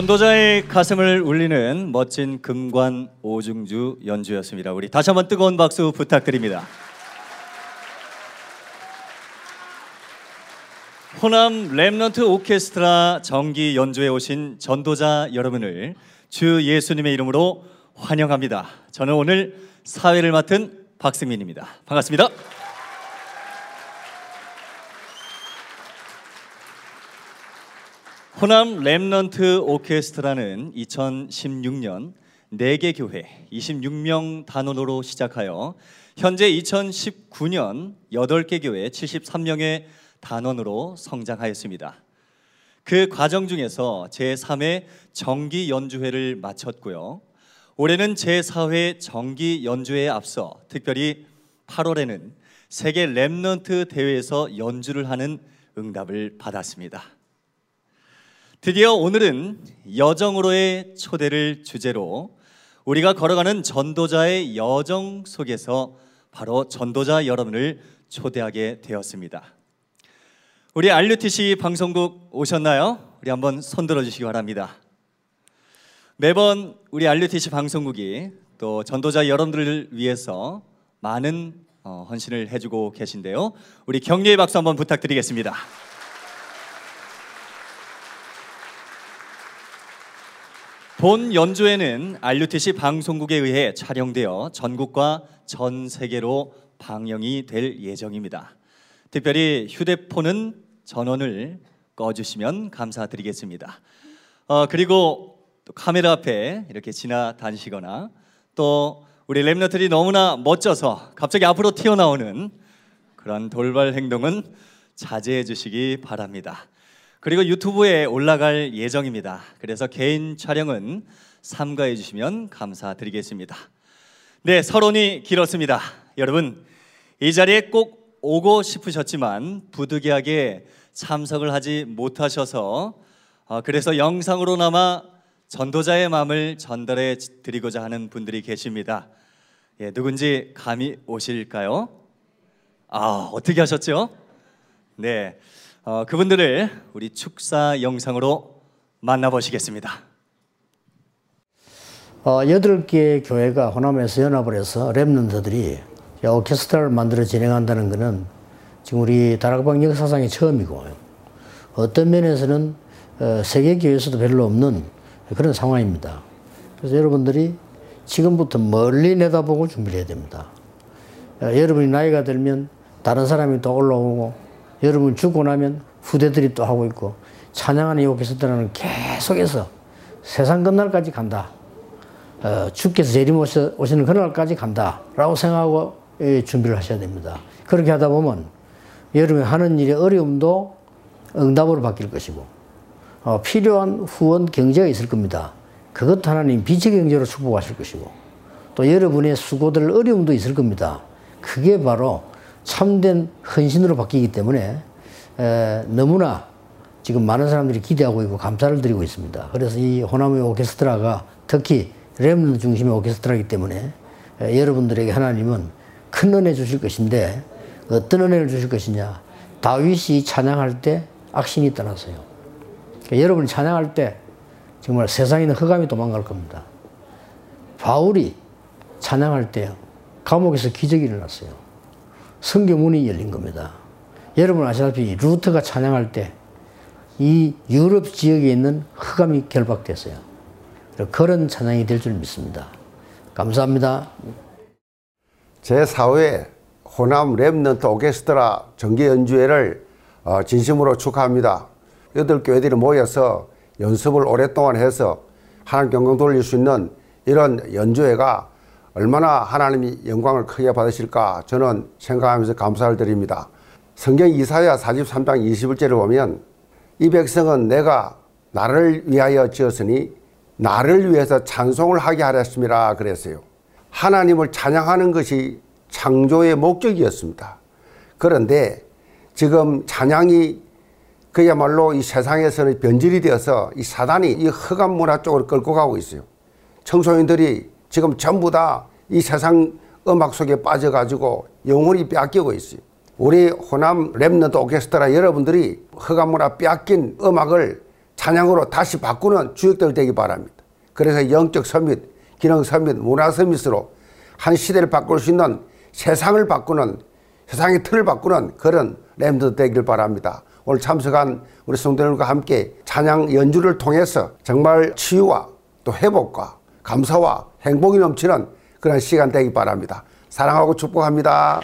전도자의 가슴을 울리는 멋진 금관 오중주 연주였습니다. 우리 다시 한번 뜨거운 박수 부탁드립니다. 호남 remnant 오케스트라 정기 연주에 오신 전도자 여러분을 주 예수님의 이름으로 환영합니다. 저는 오늘 사회를 맡은 박승민입니다. 반갑습니다. 호남 remnant 오케스트라는 2016년 4개 교회 26명 단원으로 시작하여 현재 2019년 8개 교회 73명의 단원으로 성장하였습니다. 그 과정 중에서 제3회 정기 연주회를 마쳤고요. 올해는 제4회 정기 연주회에 앞서 특별히 8월에는 세계 remnant 대회에서 연주를 하는 응답을 받았습니다. 드디어 오늘은 여정으로의 초대를 주제로 우리가 걸어가는 전도자의 여정 속에서 바로 전도자 여러분을 초대하게 되었습니다. 우리 RUTC 방송국 오셨나요? 우리 한번 손 들어 주시기 바랍니다. 매번 우리 RUTC 방송국이 또 전도자 여러분들을 위해서 많은 어, 헌신을 해주고 계신데요. 우리 격려의 박수 한번 부탁드리겠습니다. 본 연주회는 RUTC 방송국에 의해 촬영되어 전국과 전 세계로 방영이 될 예정입니다. 특별히 휴대폰은 전원을 꺼주시면 감사드리겠습니다. 어, 그리고 카메라 앞에 이렇게 지나다니시거나 또 우리 랩너들이 너무나 멋져서 갑자기 앞으로 튀어나오는 그런 돌발 행동은 자제해 주시기 바랍니다. 그리고 유튜브에 올라갈 예정입니다. 그래서 개인 촬영은 삼가해 주시면 감사드리겠습니다. 네, 서론이 길었습니다. 여러분, 이 자리에 꼭 오고 싶으셨지만 부득이하게 참석을 하지 못하셔서 어, 그래서 영상으로나마 전도자의 마음을 전달해 드리고자 하는 분들이 계십니다. 예, 누군지 감이 오실까요? 아, 어떻게 하셨죠? 네, 어, 그분들을 우리 축사 영상으로 만나보시겠습니다. 어, 여덟 개의 교회가 호남에서 연합을 해서 랩런더들이 오케스트라를 만들어 진행한다는 것은 지금 우리 다락방 역사상이 처음이고 어떤 면에서는 어, 세계 교회에서도 별로 없는 그런 상황입니다. 그래서 여러분들이 지금부터 멀리 내다보고 준비를 해야 됩니다. 어, 여러분이 나이가 들면 다른 사람이 또 올라오고 여러분 죽고 나면 후대들이 또 하고 있고 찬양하는 이 오케스트라는 계속해서 세상 끝날까지 간다. 어, 주께서 재림 오시는 그날까지 간다 라고 생각하고 예, 준비를 하셔야 됩니다. 그렇게 하다 보면 여러분이 하는 일의 어려움도 응답으로 바뀔 것이고 어, 필요한 후원 경제가 있을 겁니다. 그것 하나님 빛의 경제로 축복하실 것이고 또 여러분의 수고들 어려움도 있을 겁니다. 그게 바로 참된 헌신으로 바뀌기 때문에 에, 너무나 지금 많은 사람들이 기대하고 있고 감사를 드리고 있습니다. 그래서 이 호남의 오케스트라가 특히 렘넌 중심의 오케스트라이기 때문에 에, 여러분들에게 하나님은 큰 은혜 주실 것인데 어떤 은혜를 주실 것이냐 다윗이 찬양할 때 악신이 떠났어요. 그러니까 여러분이 찬양할 때 정말 세상에 있는 흑암이 도망갈 겁니다. 바울이 찬양할 때 감옥에서 기적이 일어났어요. 성경문이 열린 겁니다. 여러분 아시다시피 루트가 찬양할 때 이 유럽 지역에 있는 흑암이 결박됐어요. 그런 찬양이 될 줄 믿습니다. 감사합니다. 제4회 호남 remnant 오케스트라 정기 연주회를 어, 진심으로 축하합니다. 여덟 교회들이 모여서 연습을 오랫동안 해서 하나님 영광 돌릴 수 있는 이런 연주회가 얼마나 하나님이 영광을 크게 받으실까 저는 생각하면서 감사를 드립니다. 성경 이사야 43장 21절을 보면 이 백성은 내가 나를 위하여 지었으니 나를 위해서 찬송을 하게 하렸습니다 그랬어요. 하나님을 찬양하는 것이 창조의 목적이었습니다. 그런데 지금 찬양이 그야말로 이 세상에서는 변질이 되어서 이 사단이 이 흑암 문화 쪽으로 끌고 가고 있어요. 청소년들이 지금 전부 다 이 세상 음악 속에 빠져가지고 영혼이 빼앗기고 있어요. 우리 호남 remnant 오케스트라 여러분들이 흑암 문화 빼앗긴 음악을 찬양으로 다시 바꾸는 주역들 되기 바랍니다. 그래서 영적 summit, 기능 summit, 문화 summit으로 한 시대를 바꿀 수 있는 세상을 바꾸는 세상의 틀을 바꾸는 그런 remnant 되길 바랍니다. 오늘 참석한 우리 성도들과 함께 찬양 연주를 통해서 정말 치유와 또 회복과 감사와 행복이 넘치는 그런 시간 되기 바랍니다. 사랑하고 축복합니다.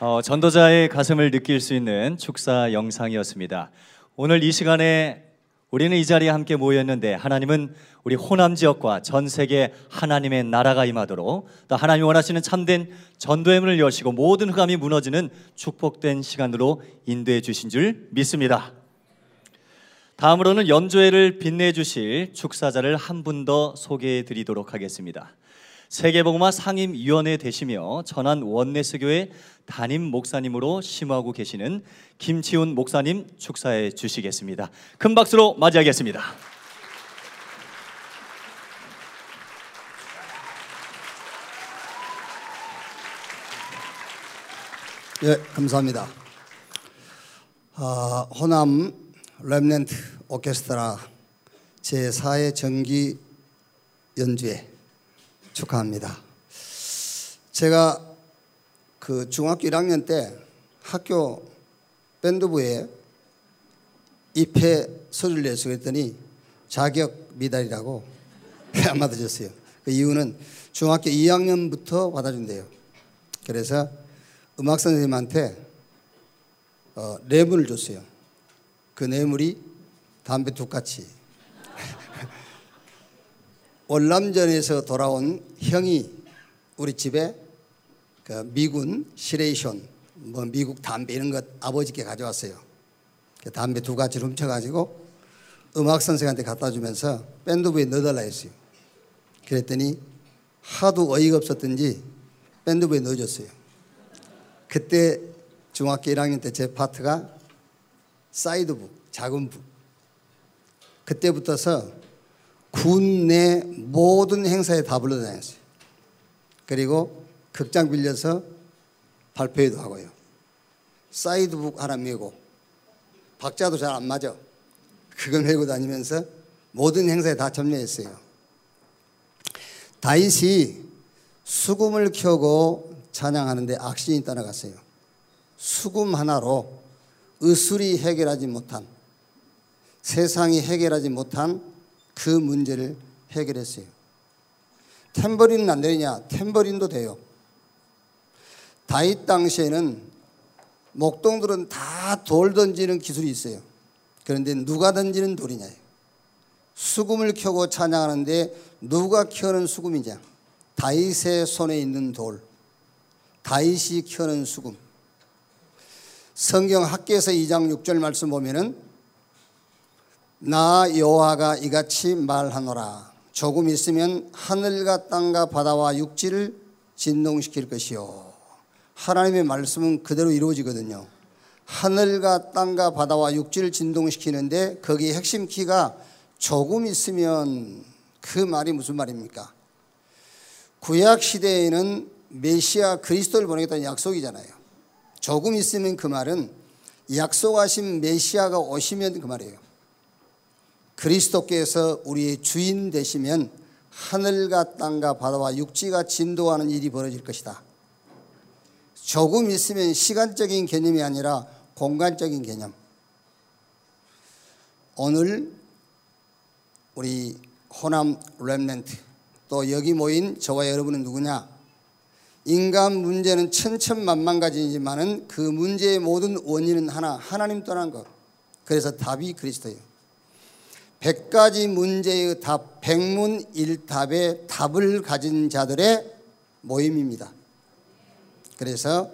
어, 전도자의 가슴을 느낄 수 있는 축사 영상이었습니다. 오늘 이 시간에 우리는 이 자리에 함께 모였는데 하나님은 우리 호남 지역과 전 세계 하나님의 나라가 임하도록 또 하나님이 원하시는 참된 전도의 문을 여시고 모든 흑암이 무너지는 축복된 시간으로 인도해 주신 줄 믿습니다. 다음으로는 연주회를 빛내 주실 축사자를 한 분 더 소개해 드리도록 하겠습니다. 세계복음화 상임위원회 되시며 전한 원내스교회 담임 목사님으로 심호하고 계시는 김치훈 목사님 축사해 주시겠습니다. 큰 박수로 맞이하겠습니다. 예, 감사합니다. 아, 호남 랩넨트 오케스트라 제4회 정기 연주회 축하합니다. 제가 그 중학교 1학년 때 학교 밴드부에 입회 서류를 내서 했더니 자격 미달이라고 안 받아줬어요. 그 이유는 중학교 2학년부터 받아준대요. 그래서 음악 선생님한테 어, 뇌물을 줬어요. 그 뇌물이 담배 두 가치. 월남전에서 돌아온 형이 우리 집에 그 미군 시레이션 뭐 미국 담배 이런 것 아버지께 가져왔어요. 그 담배 두 가지를 훔쳐가지고 음악 선생한테 갖다 주면서 밴드부에 넣어달라 했어요. 그랬더니 하도 어이가 없었던지 밴드부에 넣어줬어요. 그때 중학교 1학년 때 제 파트가 사이드북, 작은 북. 그때부터서 군 내 모든 행사에 다 불러다녔어요. 그리고 극장 빌려서 발표회도 하고요. 사이드북 하나 메고 박자도 잘 안 맞아. 그걸 메고 다니면서 모든 행사에 다 참여했어요. 다윗이 수금을 켜고 찬양하는데 악신이 따라갔어요. 수금 하나로 의술이 해결하지 못한 세상이 해결하지 못한 그 문제를 해결했어요. 탬버린은 안 되느냐? 탬버린도 돼요. 다윗 당시에는 목동들은 다 돌 던지는 기술이 있어요. 그런데 누가 던지는 돌이냐? 수금을 켜고 찬양하는데 누가 켜는 수금이냐? 다윗의 손에 있는 돌. 다윗이 켜는 수금. 성경 학계에서 2장 6절 말씀 보면은 나 여호와가 이같이 말하노라 조금 있으면 하늘과 땅과 바다와 육지를 진동시킬 것이요 하나님의 말씀은 그대로 이루어지거든요 하늘과 땅과 바다와 육지를 진동시키는데 거기 핵심 키가 조금 있으면 그 말이 무슨 말입니까? 구약 시대에는 메시아 그리스도를 보내겠다는 약속이잖아요. 조금 있으면 그 말은 약속하신 메시아가 오시면 그 말이에요. 그리스도께서 우리의 주인 되시면 하늘과 땅과 바다와 육지가 진도하는 일이 벌어질 것이다. 조금 있으면 시간적인 개념이 아니라 공간적인 개념. 오늘 우리 호남 랩렌트 또 여기 모인 저와 여러분은 누구냐? 인간 문제는 천천만만 가지지만은 그 문제의 모든 원인은 하나 하나님 떠난 것. 그래서 답이 그리스도예요. 백 가지 문제의 답, 백문일답의 답을 가진 자들의 모임입니다. 그래서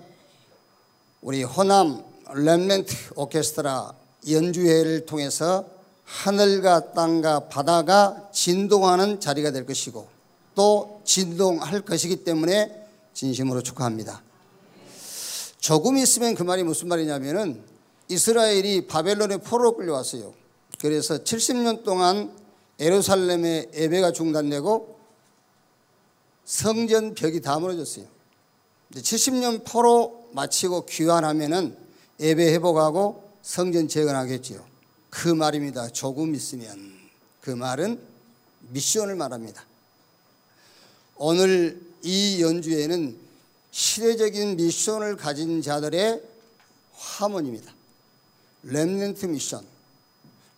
우리 호남 렘렌트 오케스트라 연주회를 통해서 하늘과 땅과 바다가 진동하는 자리가 될 것이고 또 진동할 것이기 때문에 진심으로 축하합니다. 조금 있으면 그 말이 무슨 말이냐면은 이스라엘이 바벨론의 포로로 끌려왔어요. 그래서 70년 동안 에루살렘의 예배가 중단되고 성전 벽이 다 무너졌어요. 70년 포로 마치고 귀환하면은 예배 회복하고 성전 재건하겠지요. 그 말입니다. 조금 있으면 그 말은 미션을 말합니다. 오늘 이 연주에는 시대적인 미션을 가진 자들의 화문입니다. 렘넨트 미션,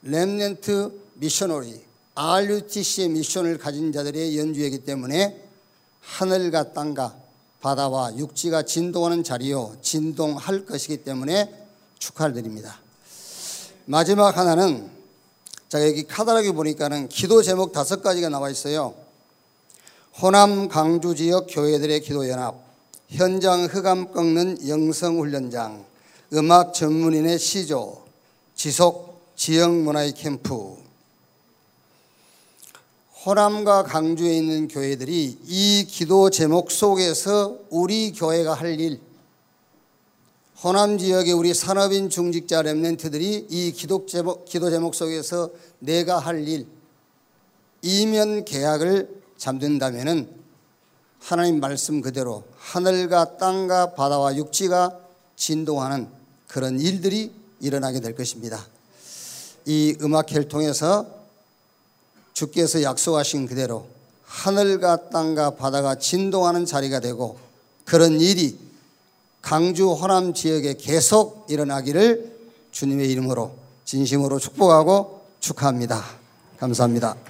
렘넨트 미셔너리, RUTC의 미션을 가진 자들의 연주이기 때문에 하늘과 땅과 바다와 육지가 진동하는 자리요 진동할 것이기 때문에 축하를 드립니다. 마지막 하나는 자 여기 카다락에 보니까는 기도 제목 다섯 가지가 나와 있어요. 호남 강주 지역 교회들의 기도 연합, 현장 흑암 꺾는 영성 훈련장, 음악 전문인의 시조, 지속 지역 문화의 캠프. 호남과 강주에 있는 교회들이 이 기도 제목 속에서 우리 교회가 할 일, 호남 지역의 우리 산업인 중직자 랩렌트들이 이 기도 제목, 기도 제목 속에서 내가 할 일, 이면 계약을 잠든다면은 하나님 말씀 그대로 하늘과 땅과 바다와 육지가 진동하는 그런 일들이 일어나게 될 것입니다. 이 음악회를 통해서 주께서 약속하신 그대로 하늘과 땅과 바다가 진동하는 자리가 되고 그런 일이 강주 호남 지역에 계속 일어나기를 주님의 이름으로 진심으로 축복하고 축하합니다. 감사합니다.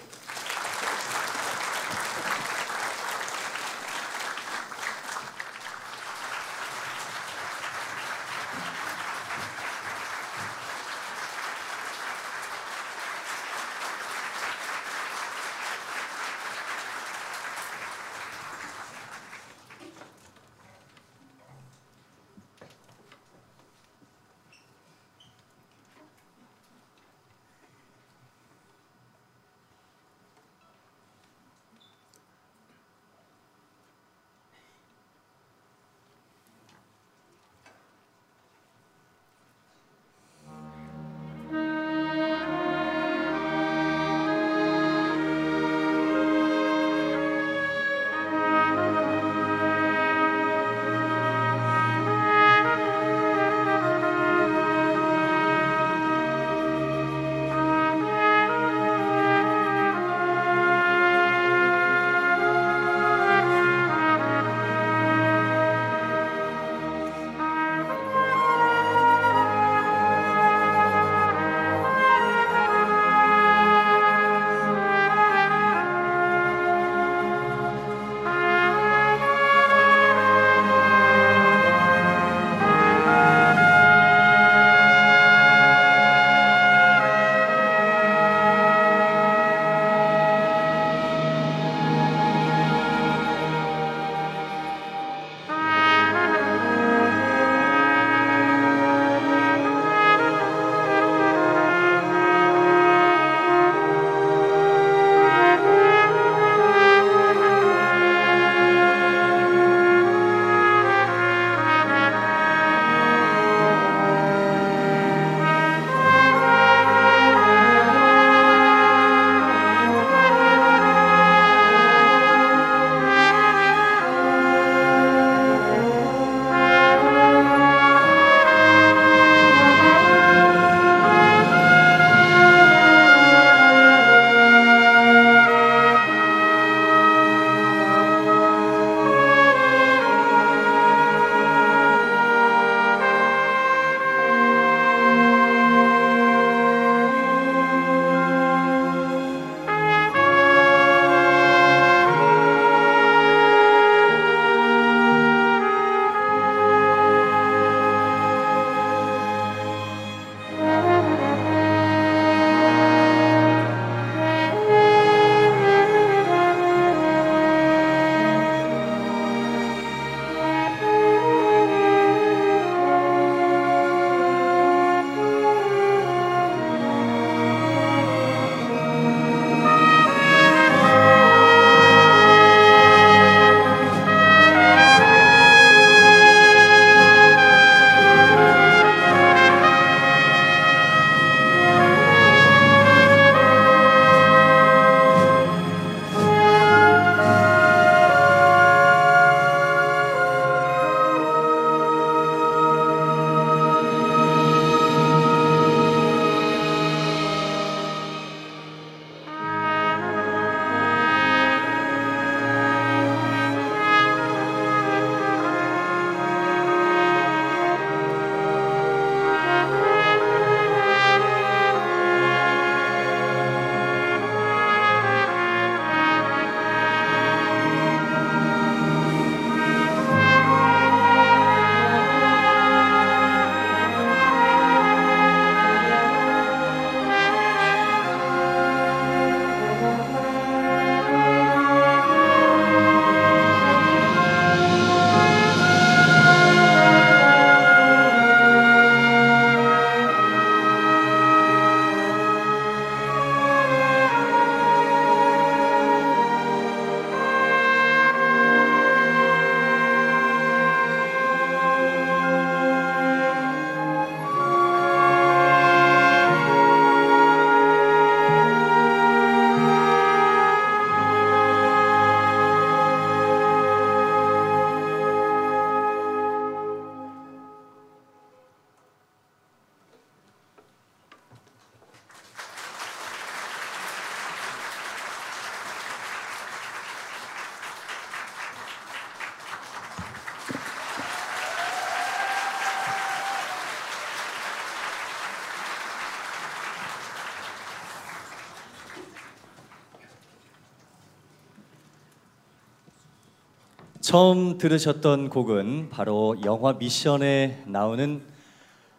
처음 들으셨던 곡은 바로 영화 미션에 나오는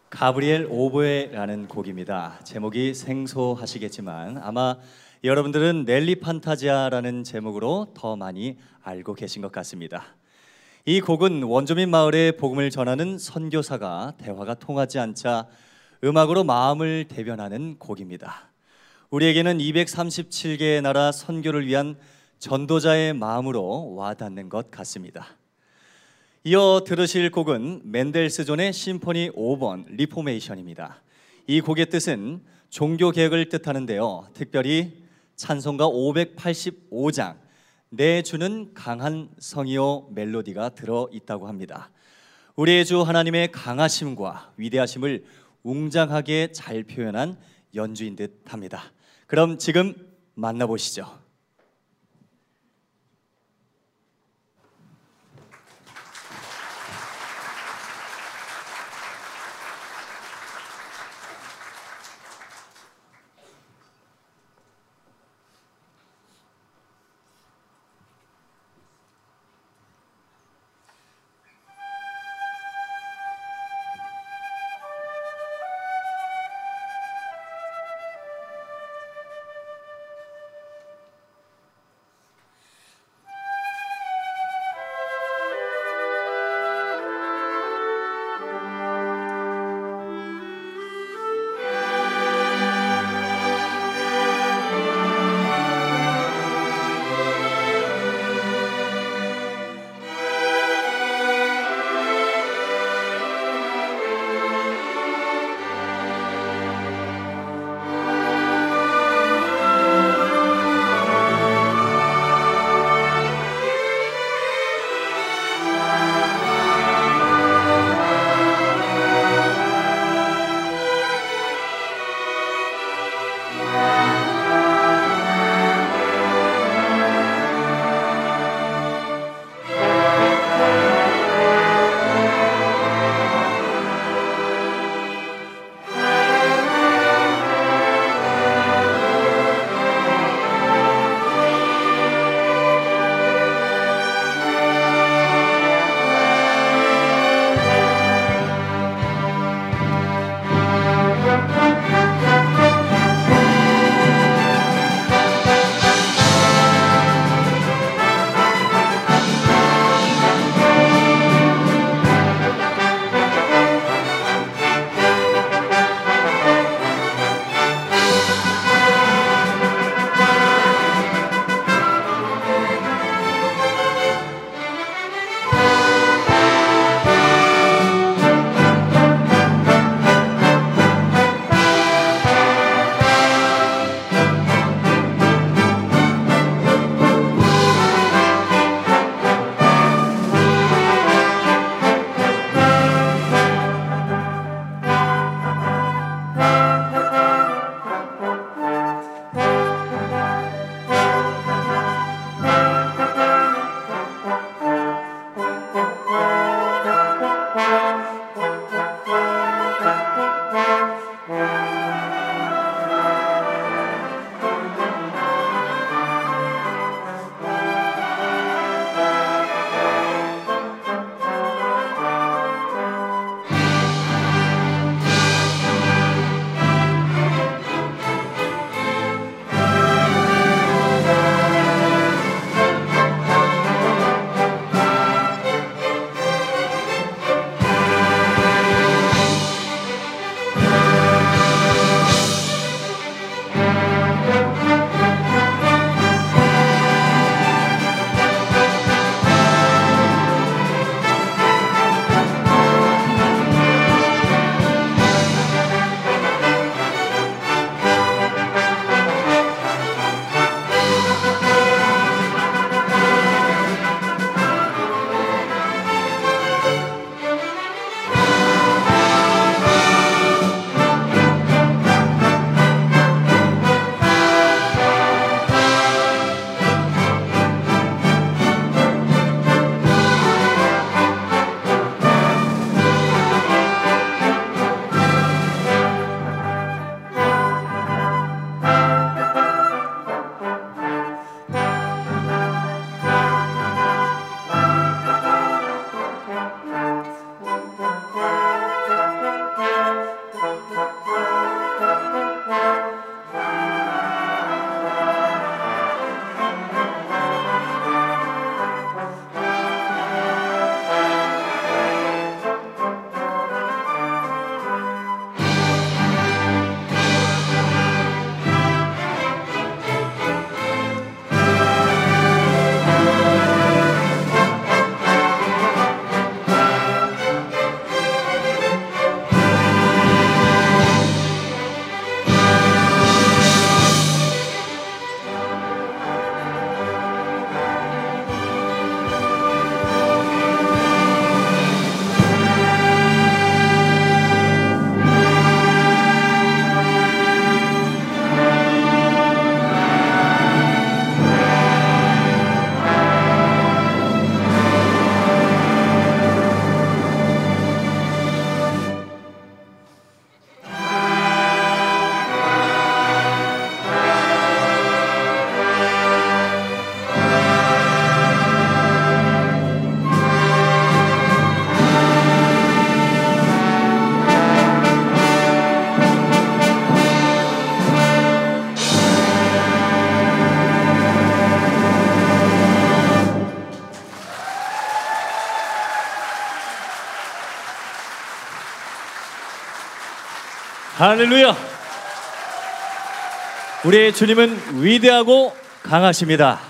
가브리엘 오보에라는 곡입니다. 제목이 생소하시겠지만 아마 여러분들은 넬리 판타지아라는 제목으로 더 많이 알고 계신 것 같습니다. 이 곡은 원주민 마을에 복음을 전하는 선교사가 대화가 통하지 않자 음악으로 마음을 대변하는 곡입니다. 우리에게는 237개의 나라 선교를 위한 전도자의 마음으로 와닿는 것 같습니다. 이어 들으실 곡은 맨델스존의 심포니 5번 리포메이션입니다. 이 곡의 뜻은 종교 개혁을 뜻하는데요. 특별히 찬송가 585장 내 주는 강한 성이요 멜로디가 들어 있다고 합니다. 우리의 주 하나님의 강하심과 위대하심을 웅장하게 잘 표현한 연주인 듯합니다. 그럼 지금 만나보시죠. 할렐루야. 우리의 주님은 위대하고 강하십니다.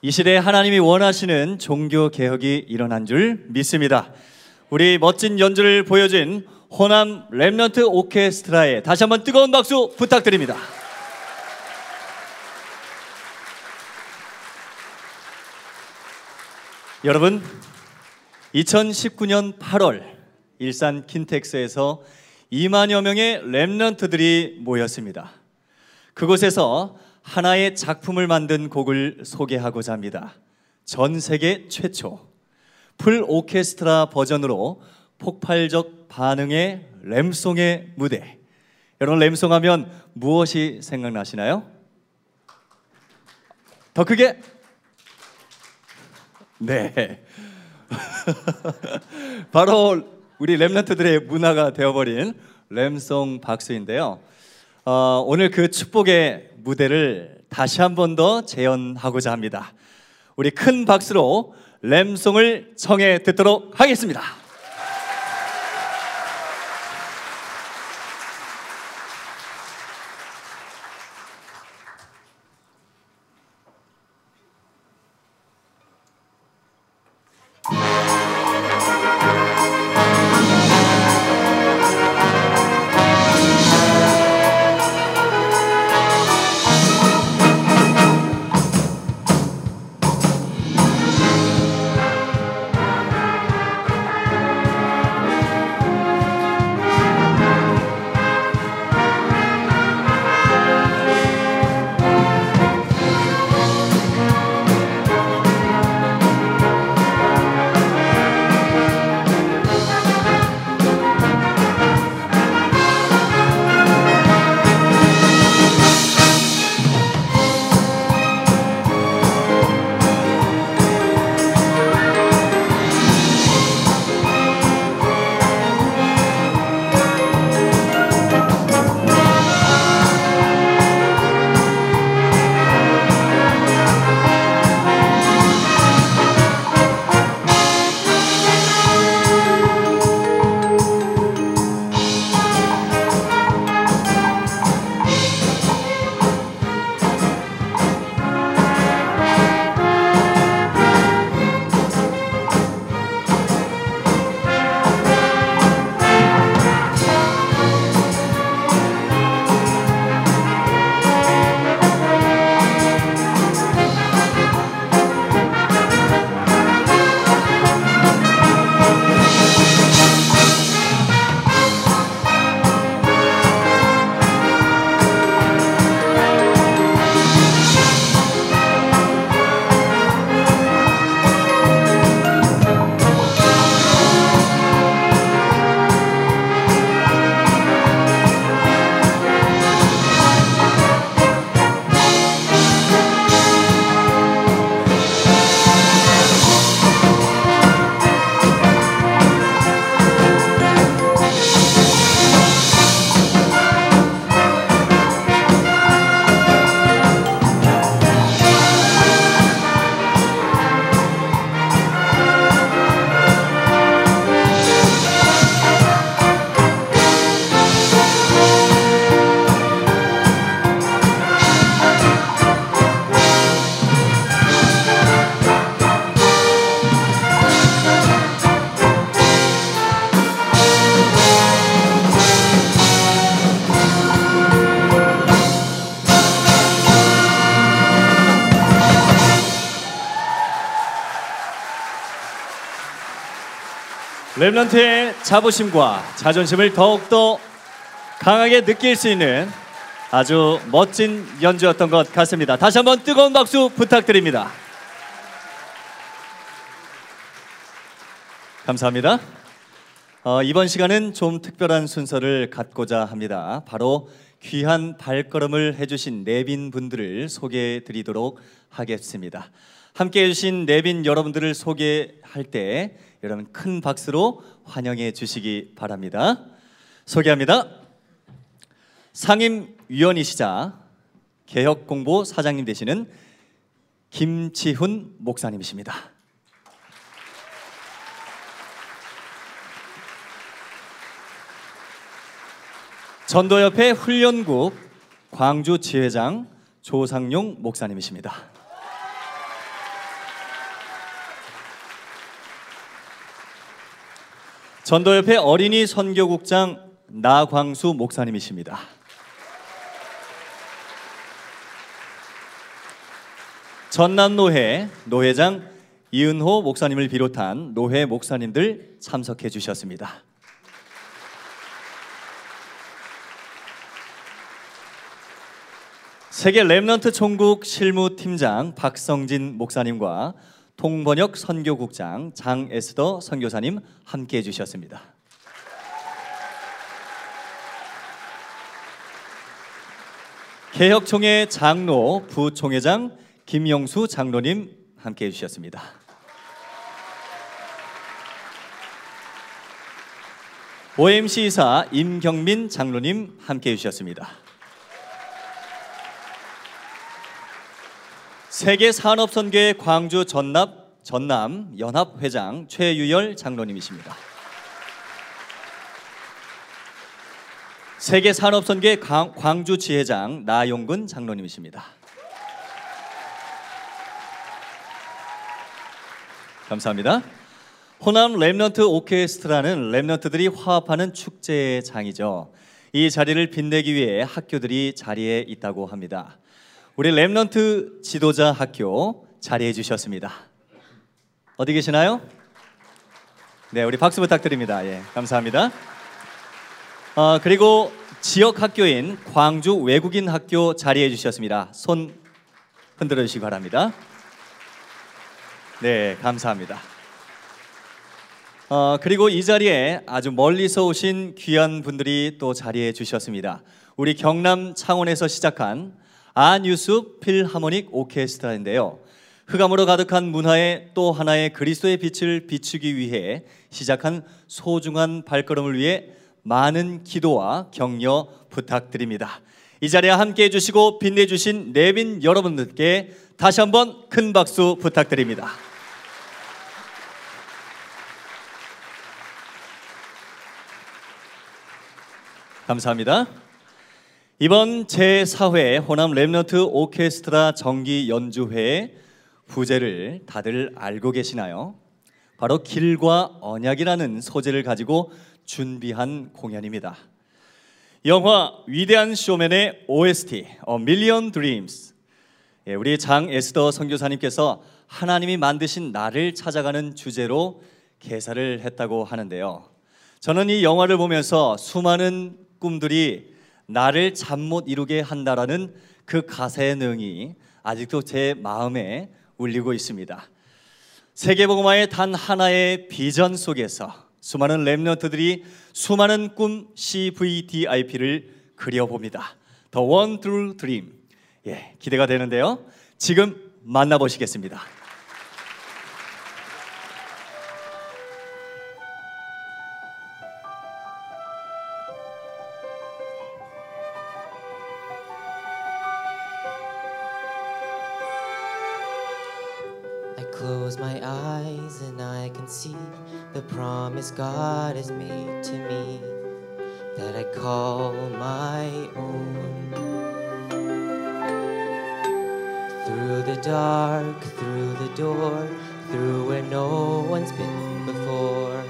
이 시대에 하나님이 원하시는 종교 개혁이 일어난 줄 믿습니다. 우리 멋진 연주를 보여준 호남 랩런트 오케스트라에 다시 한번 뜨거운 박수 부탁드립니다. 여러분, 2019년 8월 일산 킨텍스에서 2만여 명의 랩런트들이 모였습니다. 그곳에서 하나의 작품을 만든 곡을 소개하고자 합니다. 전 세계 최초 풀 오케스트라 버전으로 폭발적 반응의 램송의 무대. 여러분 램송 하면 무엇이 생각나시나요? 더 크게? 네. 바로 우리 랩런트들의 문화가 되어버린 램송 박수인데요. 어, 오늘 그 축복의 무대를 다시 한 번 더 재현하고자 합니다. 우리 큰 박수로 램송을 청해 듣도록 하겠습니다. 랩런트의 자부심과 자존심을 더욱더 강하게 느낄 수 있는 아주 멋진 연주였던 것 같습니다. 다시 한번 뜨거운 박수 부탁드립니다. 감사합니다. 어, 이번 시간은 좀 특별한 순서를 갖고자 합니다. 바로 귀한 발걸음을 해주신 내빈 분들을 소개해 드리도록 하겠습니다. 함께 해주신 내빈 여러분들을 소개할 때 여러분 큰 박수로 환영해 주시기 바랍니다. 소개합니다. 상임위원이시자 개혁공보 사장님 되시는 김치훈 목사님이십니다. 전도협회 훈련국 광주 지회장 조상용 목사님이십니다. 전도협회 어린이 선교국장 나광수 목사님이십니다. 전남노회 노회장 이은호 목사님을 비롯한 노회 목사님들 참석해 주셨습니다. 세계 Remnant 총국 실무팀장 박성진 목사님과 통번역 선교국장 장에스더 선교사님 함께 해주셨습니다. 개혁총회 장로 부총회장 김영수 장로님 함께 해주셨습니다. OMC 이사 임경민 장로님 함께 해주셨습니다. 세계 산업 선교회 광주 전납 전남 연합 회장 최유열 장로님이십니다. 세계 산업 선교회 광- 광주 지회장 나용근 장로님이십니다. 감사합니다. 호남 Remnant 오케스트라는 Remnant들이 화합하는 축제의 장이죠. 이 자리를 빛내기 위해 학교들이 자리에 있다고 합니다. 우리 Remnant 지도자 학교 자리해 주셨습니다. 어디 계시나요? 네, 우리 박수 부탁드립니다. 예, 감사합니다. 어, 그리고 지역 학교인 광주 외국인 학교 자리해 주셨습니다. 손 흔들어 주시기 바랍니다. 네, 감사합니다. 어, 그리고 이 자리에 아주 멀리서 오신 귀한 분들이 또 자리해 주셨습니다. 우리 경남 창원에서 시작한 안유숲 필하모닉 오케스트라인데요. 흑암으로 가득한 문화의 또 하나의 그리스도의 빛을 비추기 위해 시작한 소중한 발걸음을 위해 많은 기도와 격려 부탁드립니다. 이 자리에 함께 해주시고 빛내주신 내빈 여러분들께 다시 한번 큰 박수 부탁드립니다. 감사합니다. 이번 제4회 호남 랩너트 오케스트라 정기 연주회의 부제를 다들 알고 계시나요? 바로 길과 언약이라는 소재를 가지고 준비한 공연입니다. 영화 위대한 쇼맨의 OST A Million Dreams 예, 우리 장 에스더 선교사님께서 하나님이 만드신 나를 찾아가는 주제로 개사를 했다고 하는데요. 저는 이 영화를 보면서 수많은 꿈들이 나를 잠 못 이루게 한다라는 그 가사의 내용이 아직도 제 마음에 울리고 있습니다. 세계복음화의 단 하나의 비전 속에서 수많은 랩런트들이 수많은 꿈 CVDIP를 그려봅니다. The One True Dream. 예, 기대가 되는데요. 지금 만나보시겠습니다. Has made to me that I call my own. Through the dark, through the door, through where no one's been before,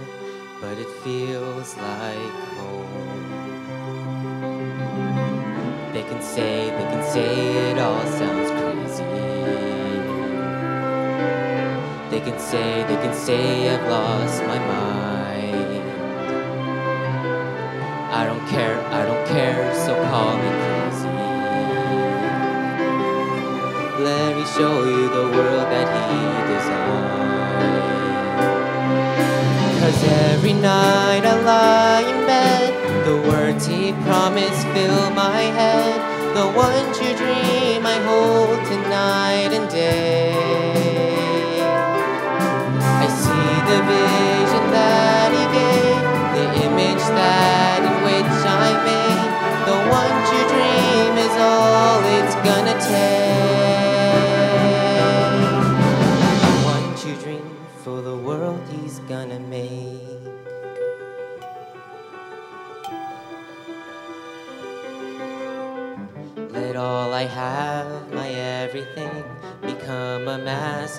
but it feels like home. They can say, they can say it all sounds crazy. They can say, they can say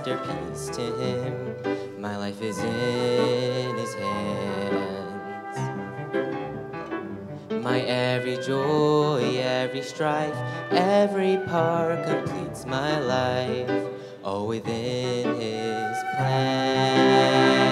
masterpiece to Him. My life is in His hands. My every joy, every strife, every part completes my life, all within His plan.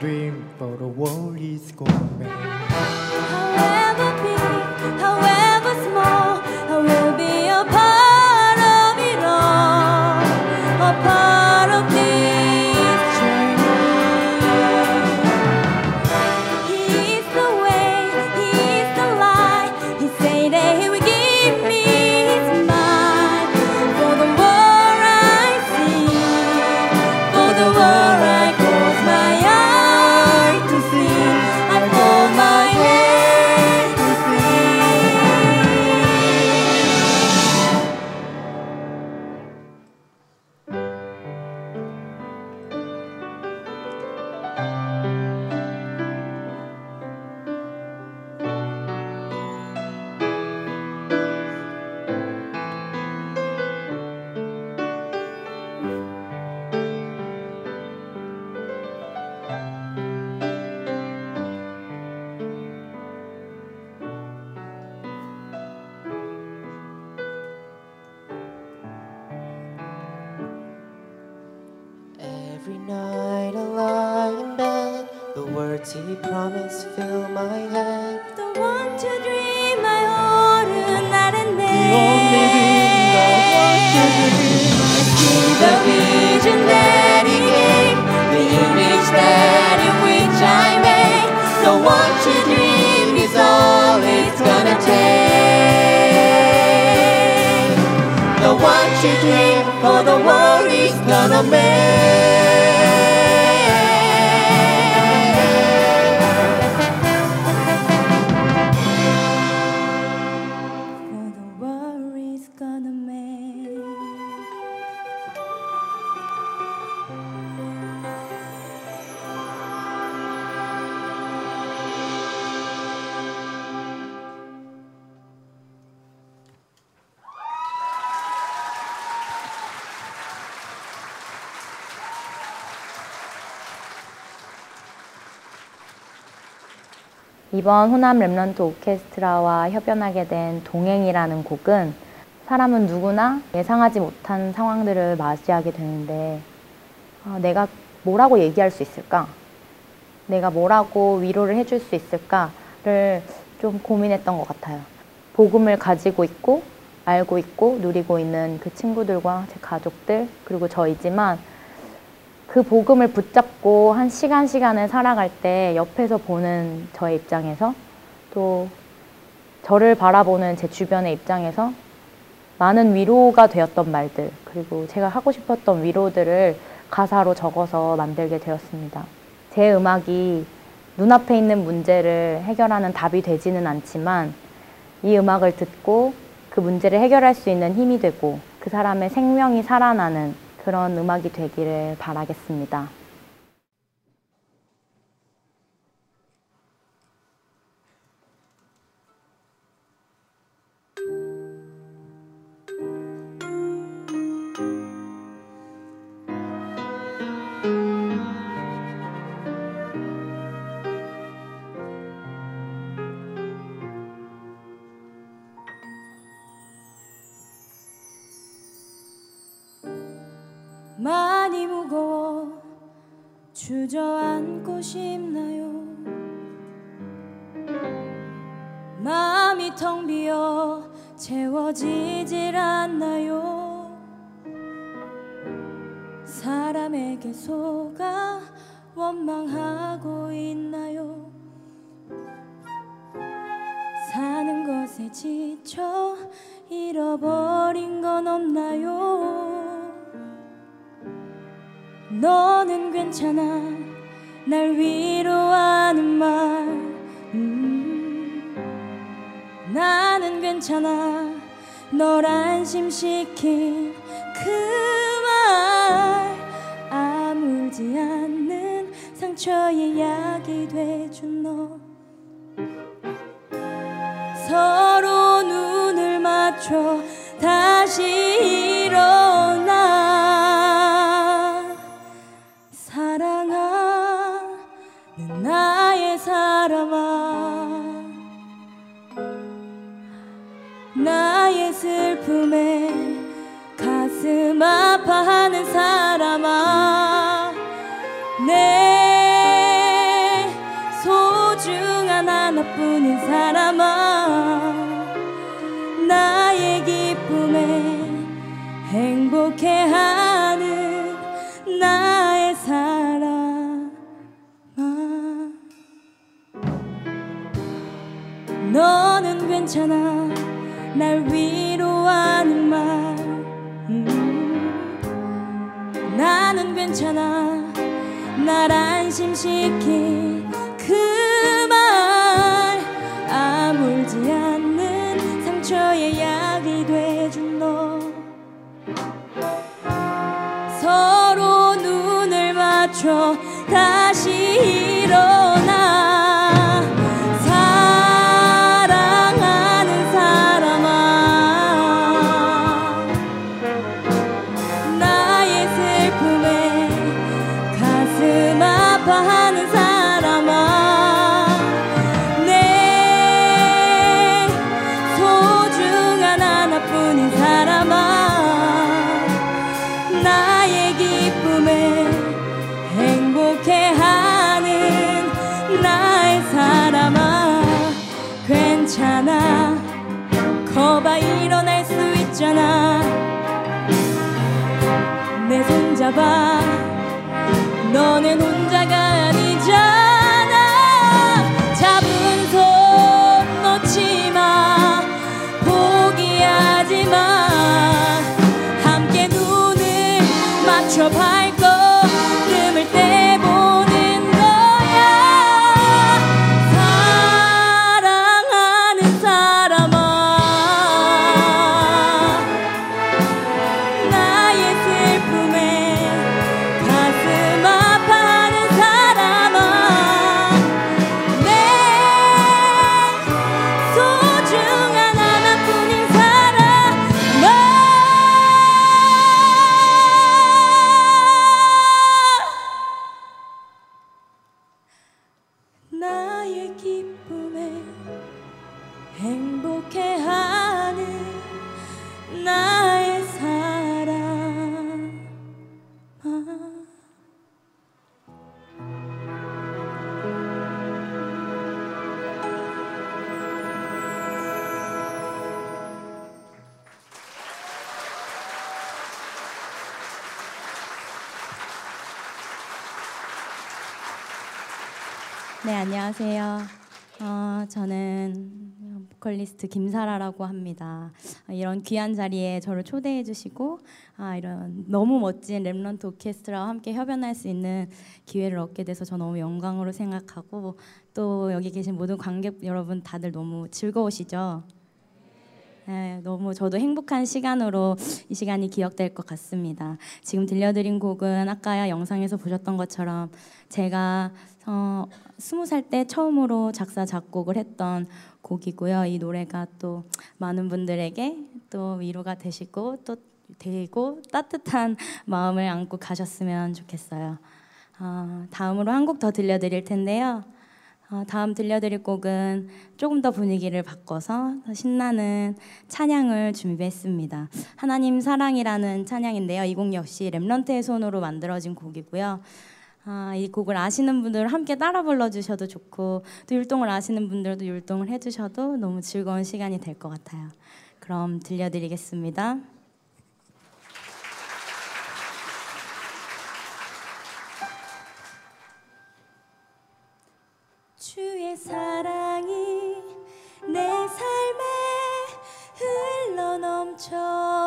dream, but the world is gonna 이번 호남 랩런트 오케스트라와 협연하게 된 동행이라는 곡은 사람은 누구나 예상하지 못한 상황들을 맞이하게 되는데 아, 내가 뭐라고 얘기할 수 있을까? 내가 뭐라고 위로를 해줄 수 있을까를 좀 고민했던 것 같아요. 복음을 가지고 있고 알고 있고 누리고 있는 그 친구들과 제 가족들 그리고 저이지만 그 복음을 붙잡고 한 시간 시간을 살아갈 때 옆에서 보는 저의 입장에서 또 저를 바라보는 제 주변의 입장에서 많은 위로가 되었던 말들 그리고 제가 하고 싶었던 위로들을 가사로 적어서 만들게 되었습니다. 제 음악이 눈앞에 있는 문제를 해결하는 답이 되지는 않지만 이 음악을 듣고 그 문제를 해결할 수 있는 힘이 되고 그 사람의 생명이 살아나는 그런 음악이 되기를 바라겠습니다. 주저앉고 싶나요? 마음이 텅 비어 채워지질 않나요? 사람에게 속아 원망하고 있나요? 사는 것에 지쳐 잃어버린 건 없나요? 너는 괜찮아. 날 위로하는 말. 음, 나는 괜찮아. 널 안심시킨 그 말. 아물지 않는 상처의 약이 돼준 너. 서로 눈을 맞춰 다시 괜찮아. 날 위로 있잖아. 내 손잡아 저는 보컬리스트 김사라라고 합니다. 아, 이런 귀한 자리에 저를 초대해 주시고 아, 이런 너무 멋진 랩런트 오케스트라와 함께 협연할 수 있는 기회를 얻게 돼서 저 너무 영광으로 생각하고 또 여기 계신 모든 관객 여러분 다들 너무 즐거우시죠? 네, 너무 저도 행복한 시간으로 이 시간이 기억될 것 같습니다. 지금 들려드린 곡은 아까 영상에서 보셨던 것처럼 제가 어, 스무 살때 처음으로 작사 작곡을 했던 곡이고요. 이 노래가 또 많은 분들에게 또 위로가 되시고 또 되고 따뜻한 마음을 안고 가셨으면 좋겠어요. 어, 다음으로 한 곡 더 들려드릴 텐데요. 어, 다음 들려드릴 곡은 조금 더 분위기를 바꿔서 더 신나는 찬양을 준비했습니다. 하나님 사랑이라는 찬양인데요. 이 곡 역시 렘런트의 손으로 만들어진 곡이고요. 아, 이 곡을 아시는 분들 함께 따라 불러주셔도 좋고 또 율동을 아시는 분들도 율동을 해주셔도 너무 즐거운 시간이 될 것 같아요. 그럼 들려드리겠습니다. 사랑이 내 삶에 흘러 넘쳐.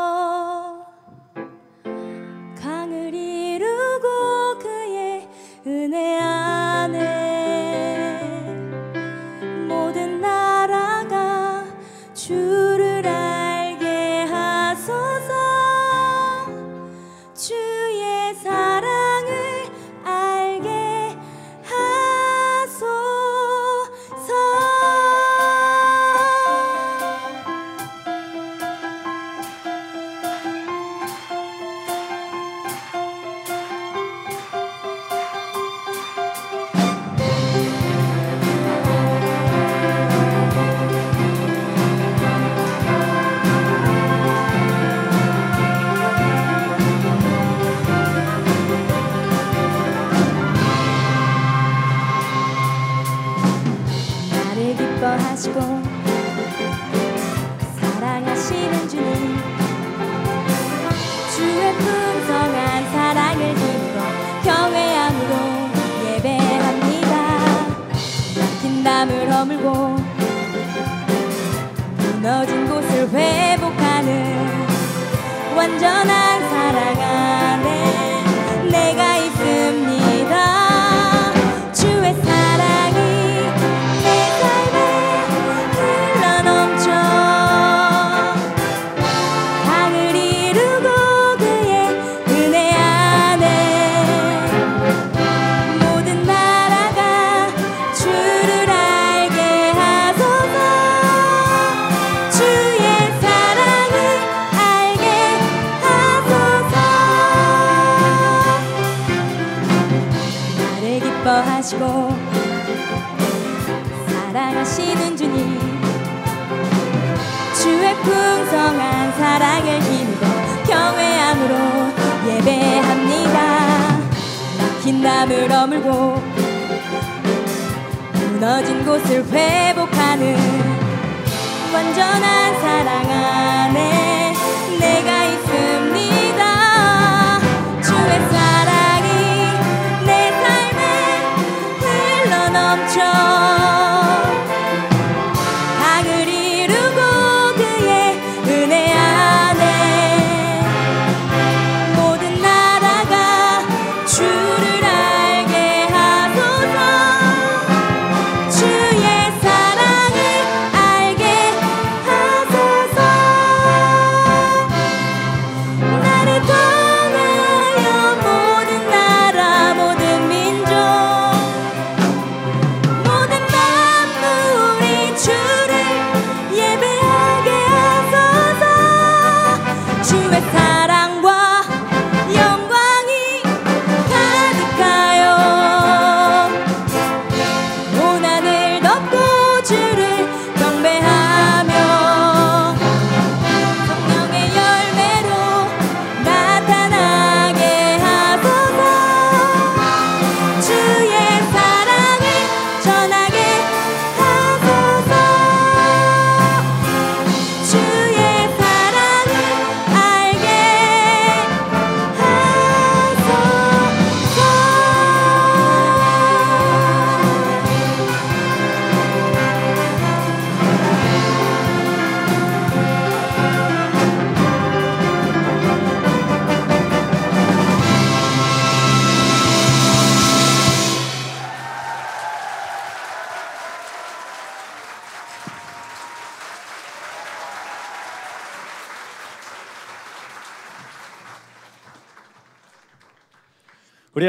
눈을 어물고 무너진 곳을 회복하는 완전한 사랑 안에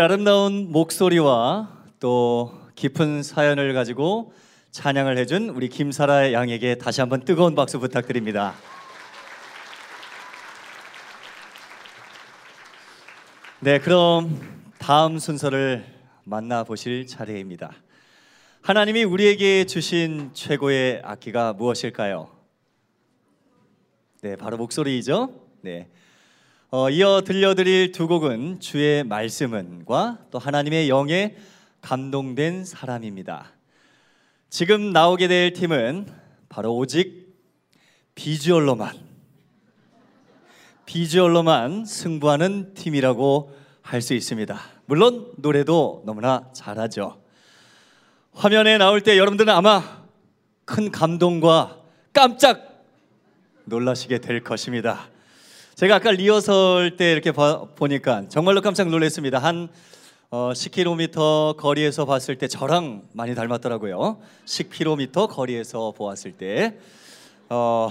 아름다운 목소리와 또 깊은 사연을 가지고 찬양을 해준 우리 김사라 양에게 다시 한번 뜨거운 박수 부탁드립니다. 네, 그럼 다음 순서를 만나보실 차례입니다. 하나님이 우리에게 주신 최고의 악기가 무엇일까요? 네, 바로 목소리이죠. 네. 어, 이어 들려드릴 두 곡은 주의 말씀은과 또 하나님의 영에 감동된 사람입니다. 지금 나오게 될 팀은 바로 오직 비주얼로만 비주얼로만 승부하는 팀이라고 할 수 있습니다. 물론 노래도 너무나 잘하죠. 화면에 나올 때 여러분들은 아마 큰 감동과 깜짝 놀라시게 될 것입니다. 제가 아까 리허설 때 이렇게 봐- 보니까 정말로 깜짝 놀랐습니다. 한 어, 10km 거리에서 봤을 때 저랑 많이 닮았더라고요. 10km 거리에서 보았을 때 어,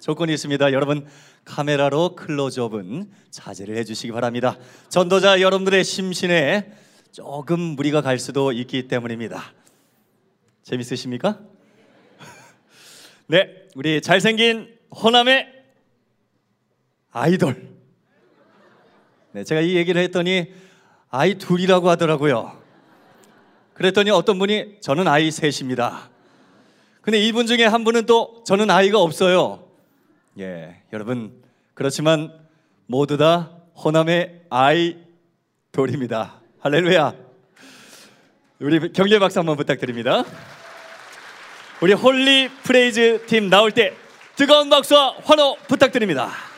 조건이 있습니다. 여러분 카메라로 클로즈업은 자제를 해주시기 바랍니다. 전도자 여러분들의 심신에 조금 무리가 갈 수도 있기 때문입니다. 재밌으십니까? 네, 우리 잘생긴 호남의 아이돌. 네, 제가 이 얘기를 했더니 아이 둘이라고 하더라고요. 그랬더니 어떤 분이 저는 아이 셋입니다. 근데 이분 중에 한 분은 또 저는 아이가 없어요. 예, 여러분 그렇지만 모두 다 호남의 아이돌입니다. 할렐루야. 우리 격려 박수 한번 부탁드립니다. 우리 Holy Praise 팀 나올 때 뜨거운 박수와 환호 부탁드립니다.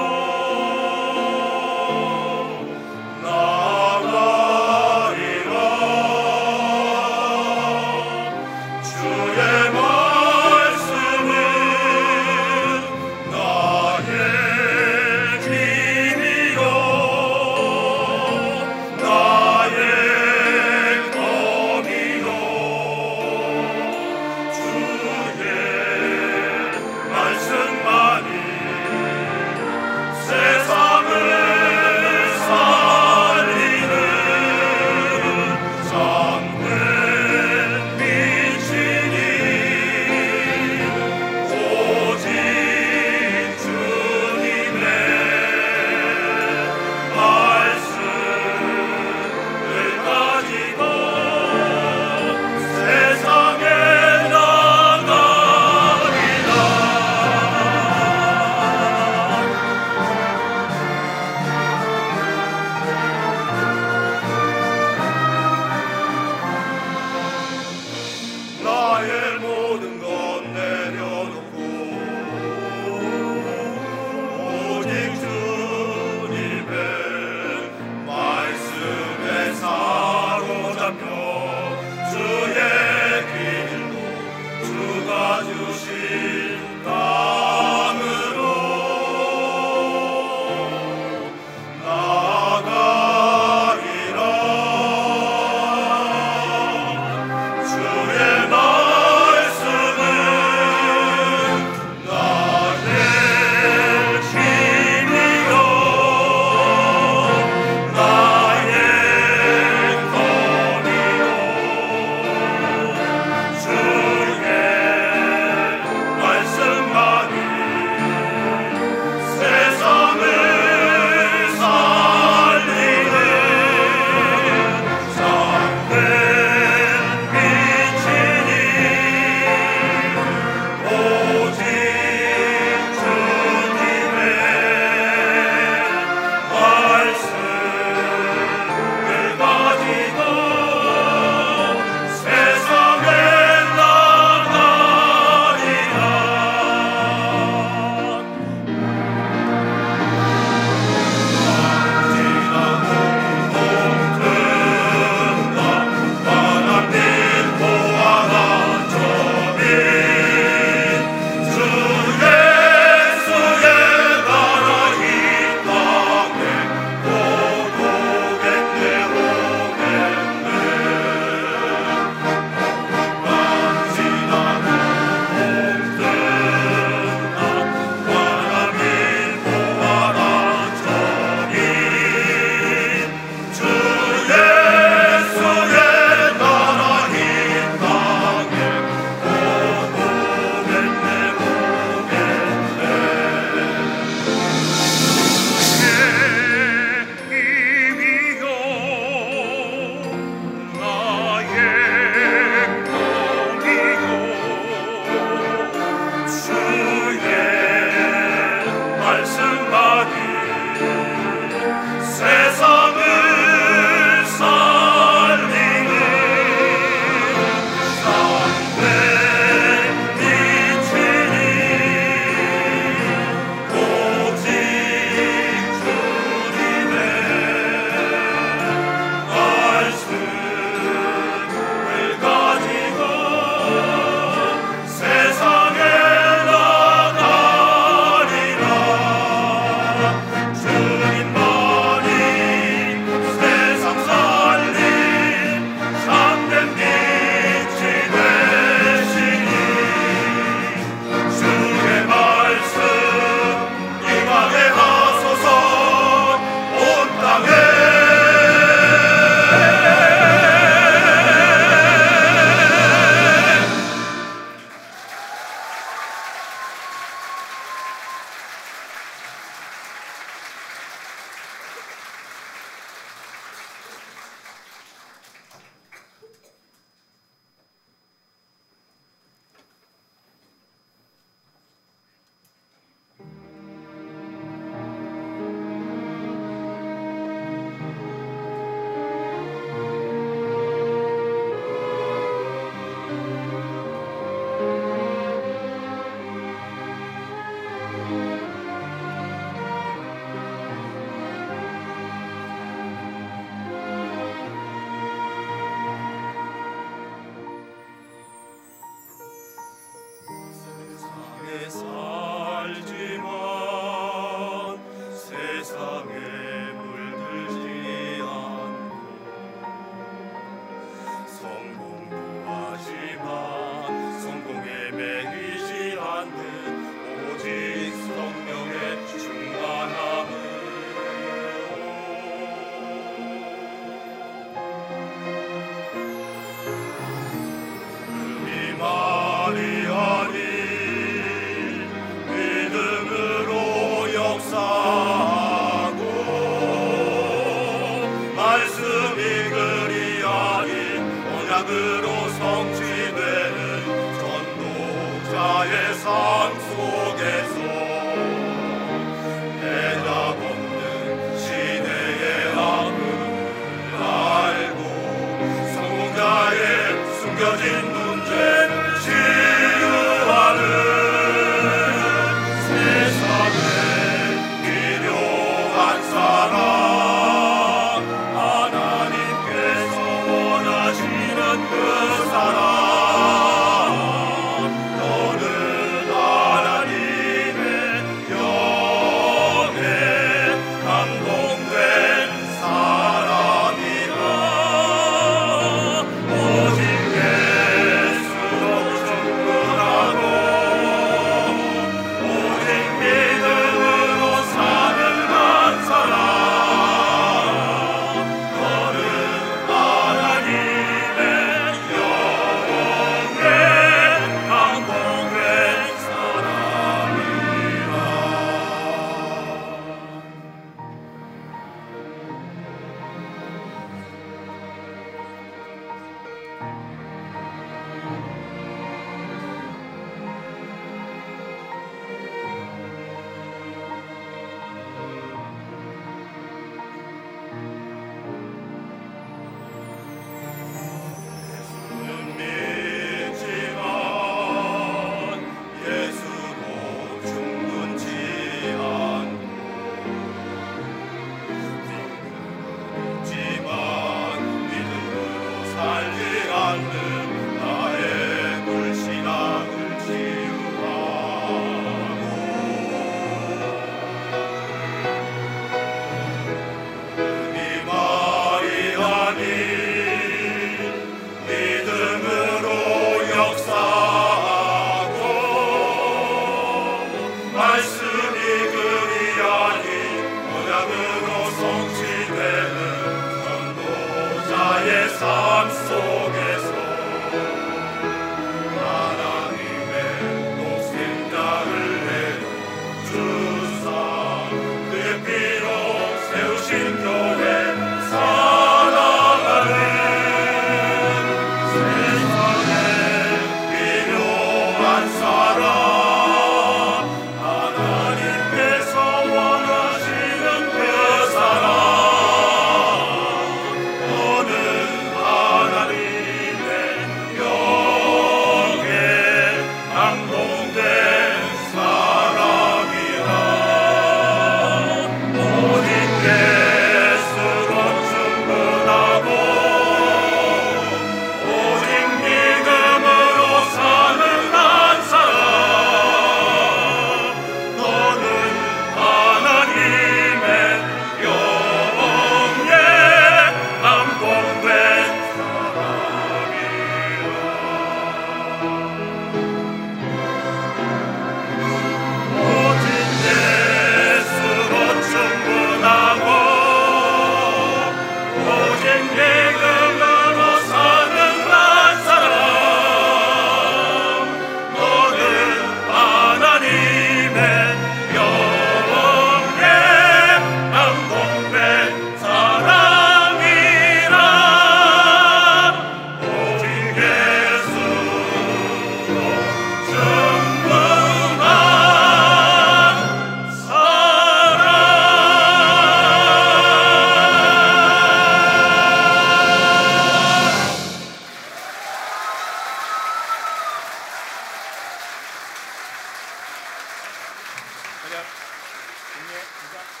Спасибо.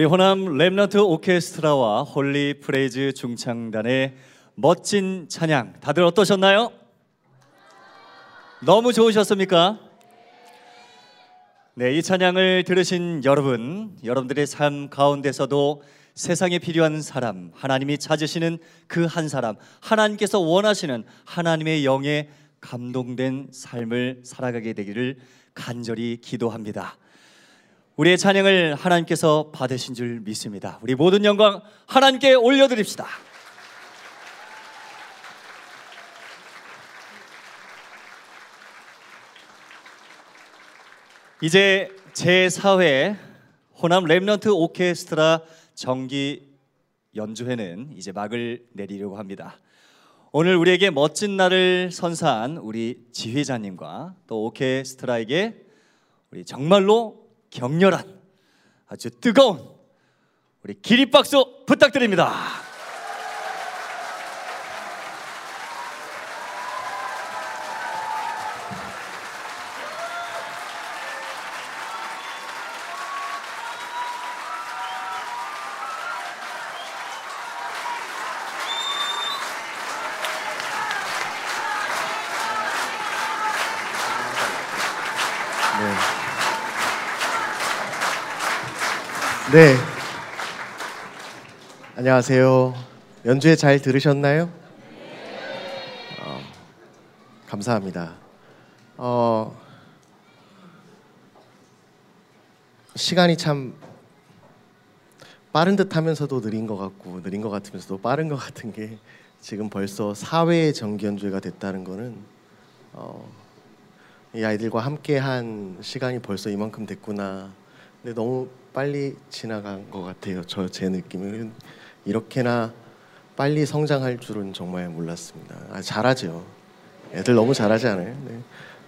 우리 호남 Remnant 오케스트라와 Holy Praise 중창단의 멋진 찬양 다들 어떠셨나요? 너무 좋으셨습니까? 네, 이 찬양을 들으신 여러분, 여러분들의 삶 가운데서도 세상에 필요한 사람, 하나님이 찾으시는 그 한 사람, 하나님께서 원하시는 하나님의 영에 감동된 삶을 살아가게 되기를 간절히 기도합니다. 우리의 찬양을 하나님께서 받으신 줄 믿습니다. 우리 모든 영광 하나님께 올려드립시다. 이제 제4회 호남 랩런트 오케스트라 정기 연주회는 이제 막을 내리려고 합니다. 오늘 우리에게 멋진 날을 선사한 우리 지휘자님과 또 오케스트라에게 우리 정말로 격렬한 아주 뜨거운 우리 기립박수 부탁드립니다. 네. 안녕하세요. 연주회 잘 들으셨나요? 어, 감사합니다. 어, 시간이 참 빠른 듯 하면서도 느린 것 같고 느린 것 같으면서도 빠른 것 같은 게 지금 벌써 4회의 정기 연주회가 됐다는 거는 어, 이 아이들과 함께 한 시간이 벌써 이만큼 됐구나. 근데 너무 빨리 지나간 것 같아요. 저 제 느낌은 이렇게나 빨리 성장할 줄은 정말 몰랐습니다. 아, 잘하죠. 애들 너무 잘하지 않아요? 네.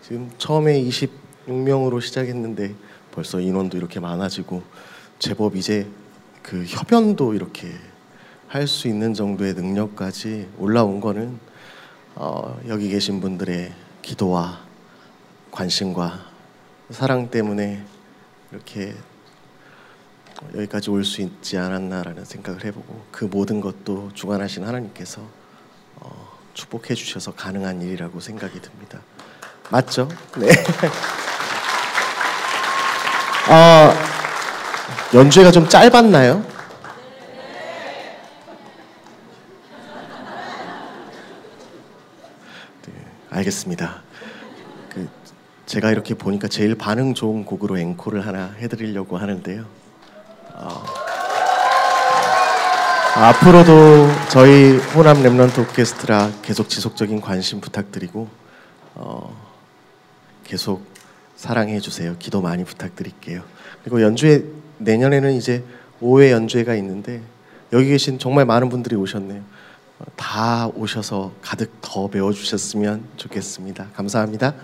지금 처음에 26명으로 시작했는데 벌써 인원도 이렇게 많아지고 제법 이제 그 협연도 이렇게 할 수 있는 정도의 능력까지 올라온 거는 어, 여기 계신 분들의 기도와 관심과 사랑 때문에 이렇게 여기까지 올 수 있지 않았나라는 생각을 해보고 그 모든 것도 주관하신 하나님께서 어, 축복해 주셔서 가능한 일이라고 생각이 듭니다. 맞죠? 네. 어, 연주회가 좀 짧았나요? 네, 알겠습니다. 그 제가 이렇게 보니까 제일 반응 좋은 곡으로 앵콜을 하나 해드리려고 하는데요. 어, 앞으로도 저희 호남 랩런트 오케스트라 계속 지속적인 관심 부탁드리고 어, 계속 사랑해 주세요. 기도 많이 부탁드릴게요. 그리고 연주회 내년에는 이제 5회 연주회가 있는데 여기 계신 정말 많은 분들이 오셨네요. 어, 다 오셔서 가득 더 배워 주셨으면 좋겠습니다. 감사합니다.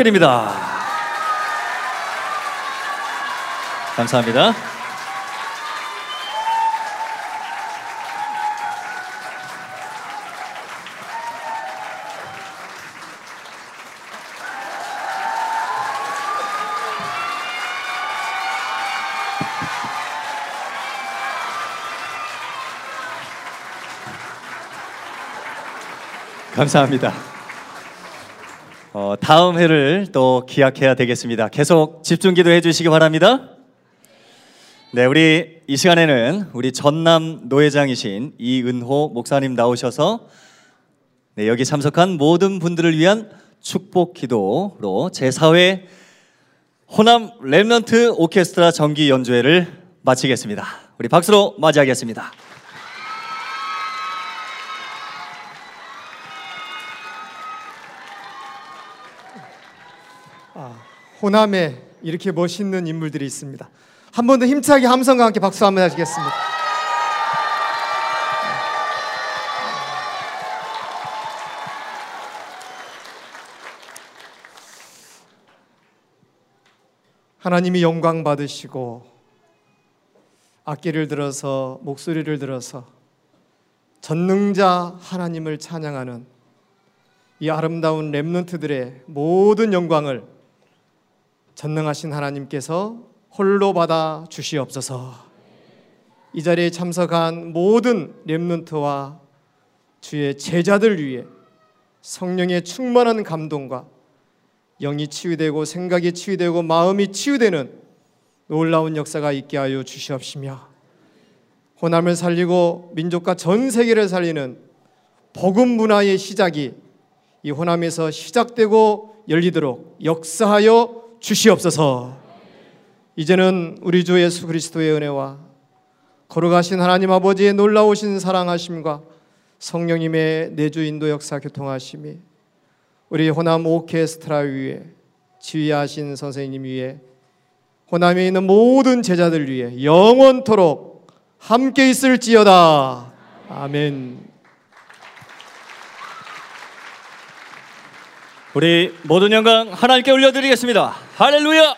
부탁드립니다. 감사합니다. 감사합니다. 어, 다음 회를 또 기약해야 되겠습니다. 계속 집중 기도해 주시기 바랍니다. 네, 우리 이 시간에는 우리 전남 노회장이신 이은호 목사님 나오셔서 네, 여기 참석한 모든 분들을 위한 축복 기도로 제4회 호남 랩런트 오케스트라 정기 연주회를 마치겠습니다. 우리 박수로 맞이하겠습니다. 호남에 이렇게 멋있는 인물들이 있습니다. 한 번 더 힘차게 함성과 함께 박수 한번 하시겠습니다. 하나님이 영광 받으시고 악기를 들어서 목소리를 들어서 전능자 하나님을 찬양하는 이 아름다운 렘넌트들의 모든 영광을 전능하신 하나님께서 홀로 받아 주시옵소서. 이 자리에 참석한 모든 렘넌트와 주의 제자들 위해 성령의 충만한 감동과 영이 치유되고 생각이 치유되고 마음이 치유되는 놀라운 역사가 있게 하여 주시옵시며 호남을 살리고 민족과 전 세계를 살리는 복음 문화의 시작이 이 호남에서 시작되고 열리도록 역사하여 주시옵소서. 이제는 우리 주 예수 그리스도의 은혜와 걸어가신 하나님 아버지의 놀라우신 사랑하심과 성령님의 내주 인도 역사 교통하심이 우리 호남 오케스트라 위에 지휘하신 선생님 위에 호남에 있는 모든 제자들 위해 영원토록 함께 있을지어다. 아멘. 우리 모든 영광 하나님께 올려드리겠습니다. 할렐루야!